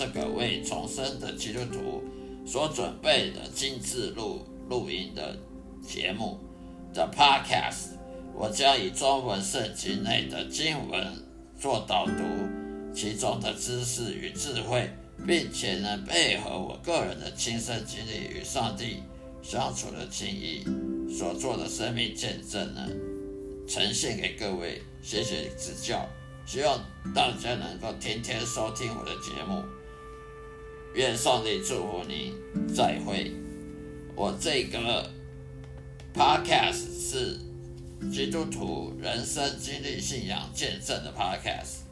这个为重生的基督徒所准备的精致录录音的节目的 Podcast。我将以中文圣经内的经文做导读，其中的知识与智慧，并且呢配合我个人的亲身经历与上帝相处的经历所做的生命见证呢，呈现给各位。谢谢指教，希望大家能够天天收听我的节目。愿上帝祝福你，再会。我这个 podcast 是基督徒人生经历信仰见证的 podcast，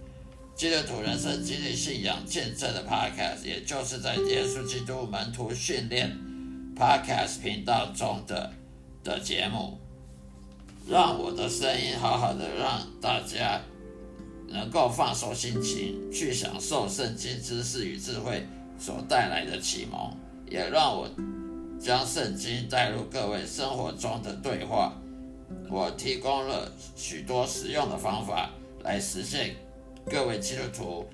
基督徒人生经历信仰见证的 podcast，也就是在耶稣基督门徒训练 podcast 频道中的的节目。让我的声音好好的，让大家能够放松心情，去享受圣经知识与智慧所带来的启蒙，也让我将圣经带入各位生活中的对话。我提供了许多实用的方法来实现各位基督徒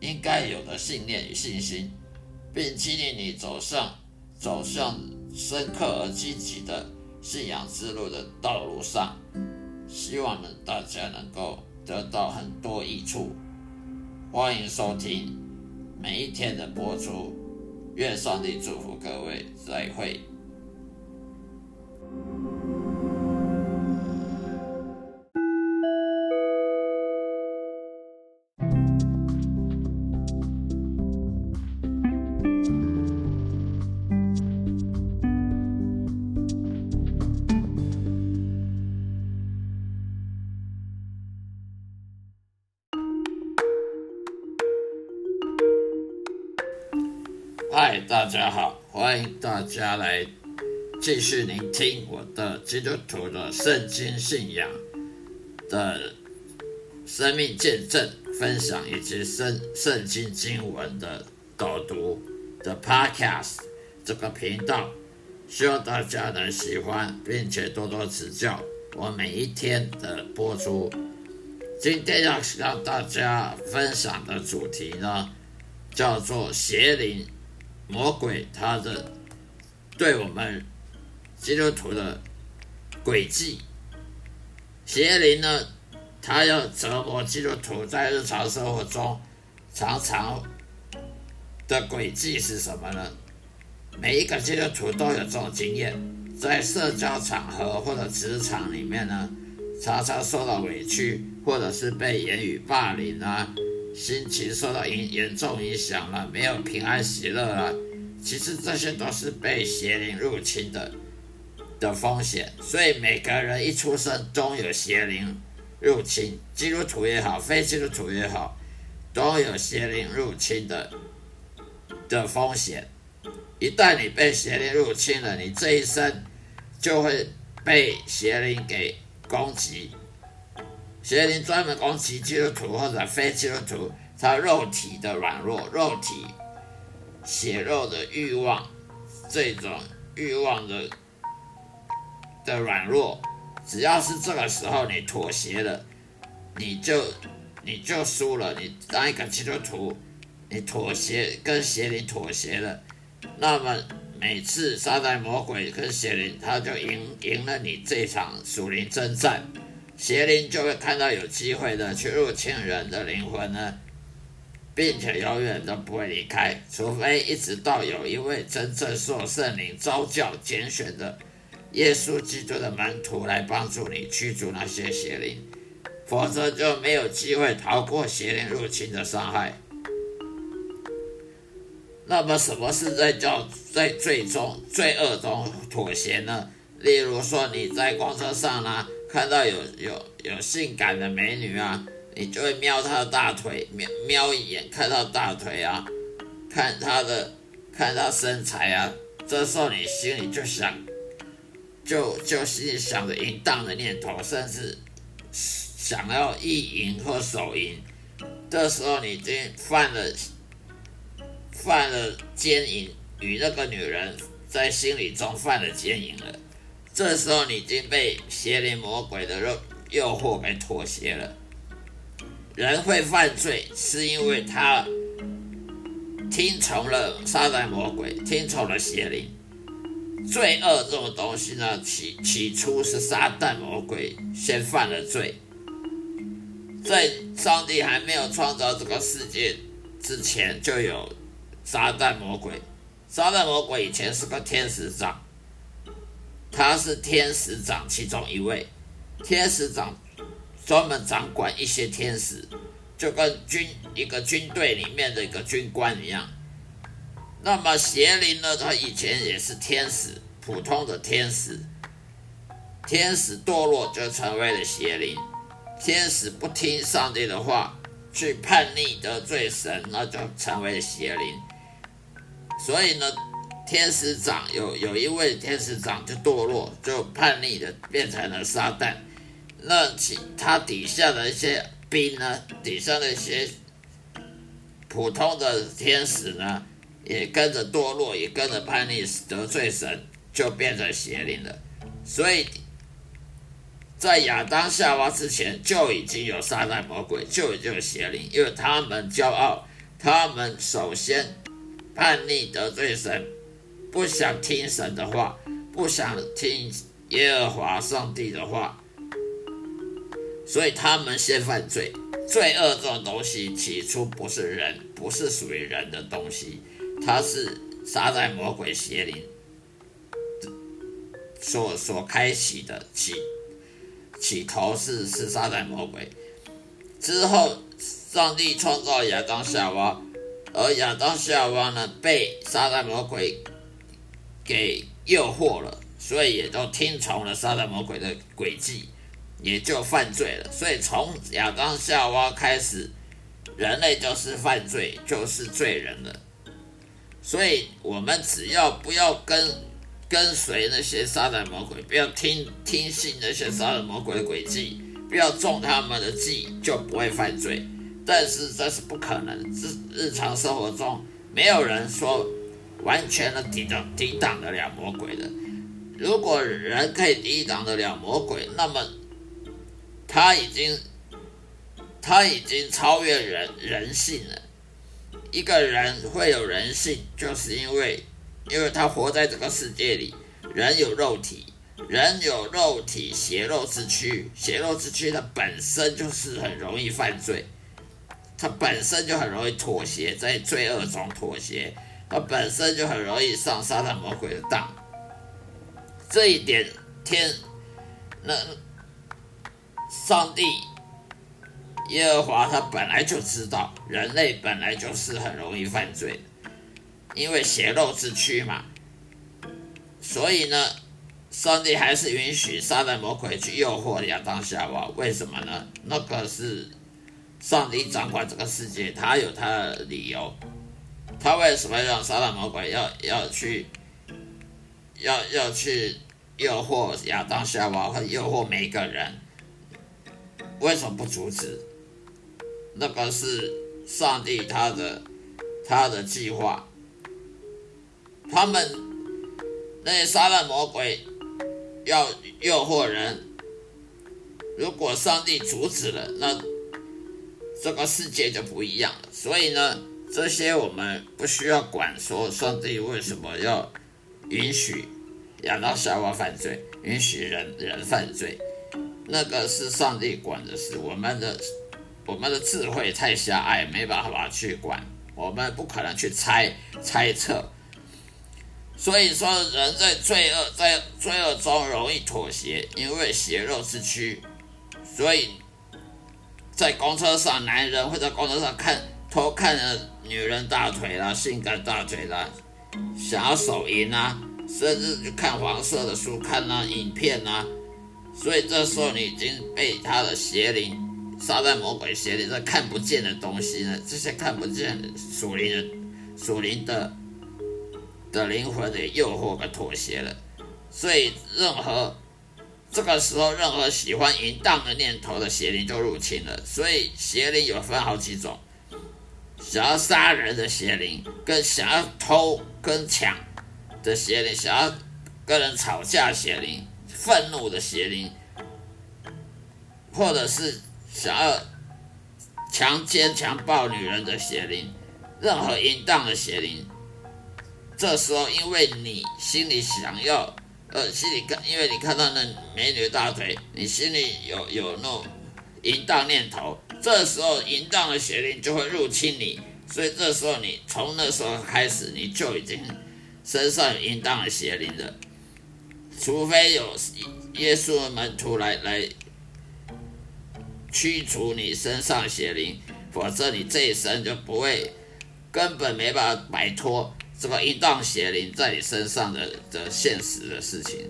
应该有的信念与信心，并激励你走上走向深刻而积极的。信仰之路的道路上，希望呢大家能够得到很多益处。欢迎收听每一天的播出，愿上帝祝福各位，再会。嗨，大家好，欢迎大家来继续聆听我的基督徒的圣经信仰的生命见证分享，以及圣圣经经文的导读的 Podcast 这个频道，希望大家能喜欢，并且多多指教我每一天的播出。今天要让大家分享的主题呢，叫做邪灵。魔鬼他的对我们基督徒的诡计，邪灵呢，他要折磨基督徒，在日常生活中常常的诡计是什么呢？每一个基督徒都有这种经验，在社交场合或者职场里面呢，常常受到委屈，或者是被言语霸凌啊。心情受到严严重影响了，没有平安喜乐了。其实这些都是被邪灵入侵的的风险。所以每个人一出生都有邪灵入侵，基督徒也好，非基督徒也好，都有邪灵入侵的的风险。一旦你被邪灵入侵了，你这一生就会被邪灵给攻击。邪灵专门攻击基督徒或者非基督徒，他肉体的软弱、肉体血肉的欲望，这种欲望的的软弱，只要是这个时候你妥协了，你就你就输了。你当一个基督徒，你妥协跟邪灵妥协了，那么每次撒旦魔鬼跟邪灵，他就赢赢了你这场属灵征战。邪灵就会看到有机会的去入侵人的灵魂呢，并且永远都不会离开，除非一直到有一位真正受圣灵召教拣选的耶稣基督的门徒来帮助你驱逐那些邪灵，否则就没有机会逃过邪灵入侵的伤害。那么，什么是在叫在最终罪恶中妥协呢？例如说，你在公车上呢？看到有有有性感的美女啊，你就会瞄她的大腿，瞄瞄一眼，看到大腿啊，看她的，看她身材啊，这时候你心里就想，就就心里想着淫荡的念头，甚至想要意淫或手淫，这时候你已经犯了犯了奸淫，与那个女人在心里中犯了奸淫了。这时候你已经被邪灵魔鬼的诱诱惑给妥协了，人会犯罪，是因为他听从了撒旦魔鬼，听从了邪灵。罪恶这种东西呢，起起初是撒旦魔鬼先犯了罪，在上帝还没有创造这个世界之前，就有撒旦魔鬼。撒旦魔鬼以前是个天使长，他是天使长其中一位，天使长。专门掌管一些天使，就跟军一个军队里面的一个军官一样。那么邪灵呢？他以前也是天使，普通的天使。天使堕落就成为了邪灵。天使不听上帝的话，去叛逆得罪神，那就成为了邪灵。所以呢，天使长有有一位天使长就堕落，就叛逆的变成了撒旦。那其他底下的一些兵呢，底下的一些普通的天使呢，也跟着堕落，也跟着叛逆，得罪神，就变成邪灵了。所以，在亚当夏娃之前，就已经有撒旦魔鬼，就已经有邪灵，因为他们骄傲，他们首先叛逆得罪神，不想听神的话，不想听耶和华上帝的话。所以他们先犯罪，罪恶这种东西起初不是人，不是属于人的东西，它是撒旦魔鬼邪灵所所开启的起起头是是撒旦魔鬼，之后上帝创造亚当夏娃，而亚当夏娃呢被撒旦魔鬼给诱惑了，所以也都听从了撒旦魔鬼的诡计。也就犯罪了，所以从亚当夏娃开始，人类就是犯罪，就是罪人了。所以，我们只要不要跟跟随那些撒旦魔鬼，不要听听信那些撒旦魔鬼的诡计，不要中他们的计，就不会犯罪。但是这是不可能，日日常生活中没有人说完全的抵挡抵挡得了魔鬼的。如果人可以抵挡得了魔鬼，那么。他已经，他已经超越人人性了。一个人会有人性，就是因为，因为他活在这个世界里。人有肉体，人有肉体邪肉之躯，邪肉之躯它本身就是很容易犯罪，它本身就很容易妥协，在罪恶中妥协，他本身就很容易上撒旦魔鬼的当。这一点天，那。上帝耶和华他本来就知道人类本来就是很容易犯罪，因为血肉之躯嘛，所以呢，上帝还是允许撒旦魔鬼去诱惑亚当夏娃。为什么呢？那个是上帝掌管这个世界，他有他的理由。他为什么让撒旦魔鬼要要去要要去诱惑亚当夏娃，和诱惑每一个人？为什么不阻止？那个是上帝他的他的计划。他们那些杀人魔鬼要诱惑人，如果上帝阻止了，那这个世界就不一样了。所以呢，这些我们不需要管，说上帝为什么要允许亚当夏娃犯罪，允许人人犯罪。那个是上帝管的事，我们的我们的智慧太狭隘，没办法去管，我们不可能去猜猜测。所以说，人在罪恶在罪恶中容易妥协，因为血肉之躯。所以在公车上，男人会在公车上看偷看着女人大腿啦，性感大腿啦，想要手淫啊，甚至去看黄色的书，看那影片啊。所以这时候你已经被他的邪灵、撒旦魔鬼邪灵这看不见的东西呢，这些看不见的属灵的、属灵的的灵魂的诱惑和妥协了。所以任何这个时候，任何喜欢淫荡的念头的邪灵就入侵了。所以邪灵有分好几种：想要杀人的邪灵，跟想要偷跟抢的邪灵，想要跟人吵架邪灵。愤怒的邪灵，或者是想要强奸、强暴女人的邪灵，任何淫荡的邪灵。这时候，因为你心里想要，呃，心里看，因为你看到那美女大腿，你心里有有那种淫荡念头，这时候淫荡的邪灵就会入侵你，所以这时候你从那时候开始，你就已经身上有淫荡的邪灵了，除非有耶稣的门徒来来驱除你身上邪灵，否则你这一生就不会，根本没办法摆脱。这个淫荡邪灵在你身上的的现实的事情，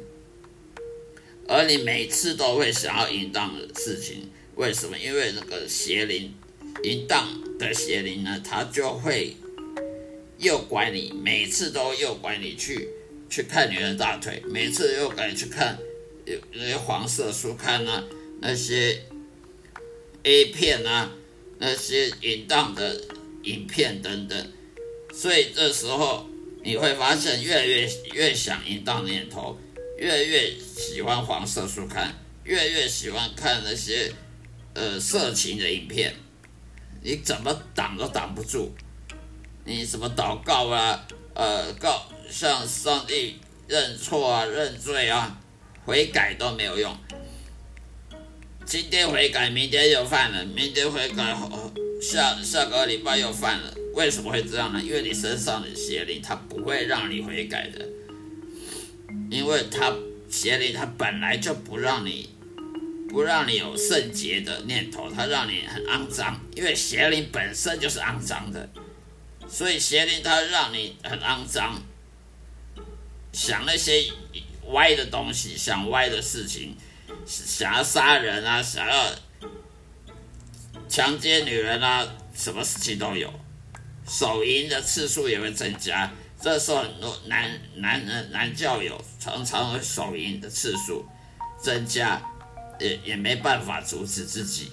而你每次都会想要淫荡的事情，为什么？因为那个邪灵，淫荡的邪灵呢，它就会诱拐你，每次都诱拐你去去看女人大腿，每次诱拐你去看那些黄色书刊啊，那些 A 片啊，那些淫荡的影片等等。所以这时候你会发现，越来越越想淫荡念头，越来越喜欢黄色书刊，越来越喜欢看那些呃色情的影片，你怎么挡都挡不住，你什么祷告啊，呃告向上帝认错啊、认罪啊、悔改都没有用。今天悔改，明天又犯了；明天悔改，下下个礼拜又犯了。为什么会这样呢？因为你身上的邪灵，它不会让你悔改的，因为它邪灵它本来就不让你，不让你有圣洁的念头，它让你很肮脏，因为邪灵本身就是肮脏的，所以邪灵它让你很肮脏，想那些歪的东西，想歪的事情，想要杀人啊，想要强奸女人啊，什么事情都有。手淫的次数也会增加，这时候很多男男人男教友常常会手淫的次数增加，也也没办法阻止自己，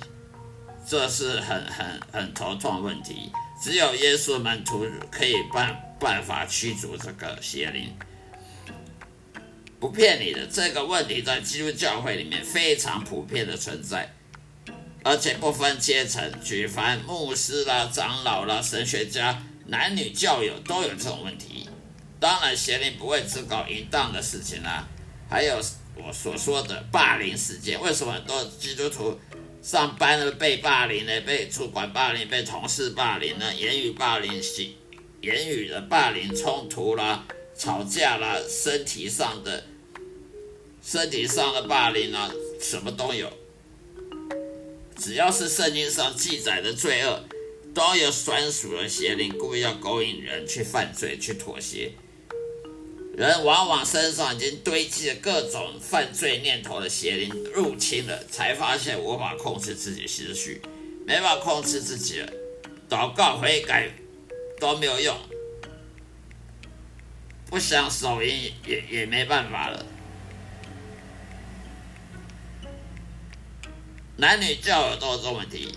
这是很很很头痛问题。只有耶稣门徒可以办办法驱逐这个邪灵。不骗你的，这个问题在基督教会里面非常普遍的存在。而且不分阶层，举凡牧师啦、长老啦、神学家、男女教友都有这种问题。当然，邪灵不会只搞淫荡的事情啦，还有我所说的霸凌事件。为什么很多基督徒上班呢被霸凌呢？被主管霸凌，被同事霸凌呢？言语霸凌、行言语的霸凌、冲突啦、吵架啦、身体上的、身体上的霸凌啊，什么都有。只要是圣经上记载的罪恶，都有专属的邪灵故意要勾引人去犯罪、去妥协。人往往身上已经堆积了各种犯罪念头的邪灵入侵了，才发现无法控制自己思绪，没法控制自己了，祷告悔改都没有用，不想手淫也也没办法了。男女教友都有这问题，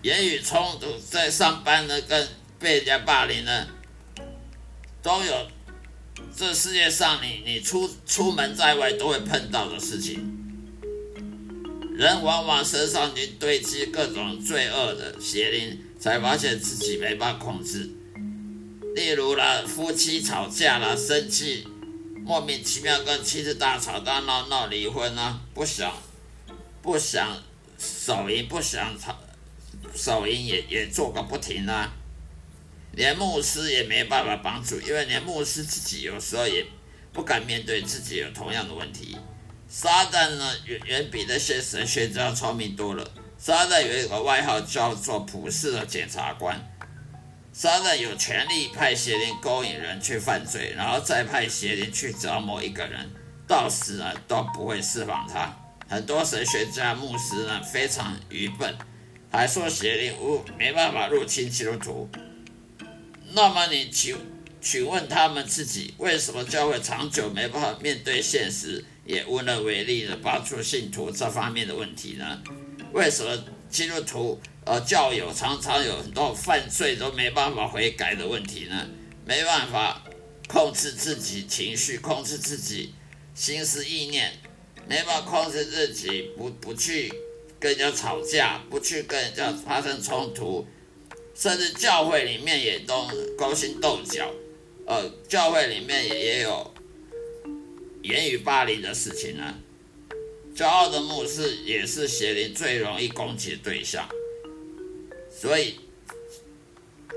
言语冲突，在上班呢，跟被人家霸凌呢，都有。这世界上，你你出出门在外都会碰到的事情。人往往身上已经堆积各种罪恶的邪灵，才发现自己没办法控制。例如啦，夫妻吵架啦，生气，莫名其妙跟妻子大吵大闹，闹离婚啊，不想。不想手淫，不想吵手淫也也做个不停啊！连牧师也没办法帮助，因为连牧师自己有时候也不敢面对自己有同样的问题。撒旦呢，远远比那些神学家聪明多了。撒旦有一个外号叫做普世的检察官。撒旦有权利派邪灵勾引人去犯罪，然后再派邪灵去折磨一个人，到死呢都不会释放他。很多神学家、牧师呢非常愚笨，还说邪灵无没办法入侵基督徒。那么你请请问他们自己，为什么教会长久没办法面对现实，也无能为力的帮助信徒这方面的问题呢？为什么基督徒呃教友常常有很多犯罪都没办法悔改的问题呢？没办法控制自己情绪，控制自己心思意念。没办法控制自己，不不去跟人家吵架，不去跟人家发生冲突，甚至教会里面也都勾心斗角，呃，教会里面也也有言语霸凌的事情呢。骄傲的牧师也是邪灵最容易攻击的对象，所以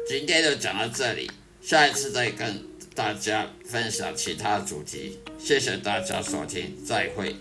今天就讲到这里，下一次再跟大家分享其他主题。谢谢大家收听，再会。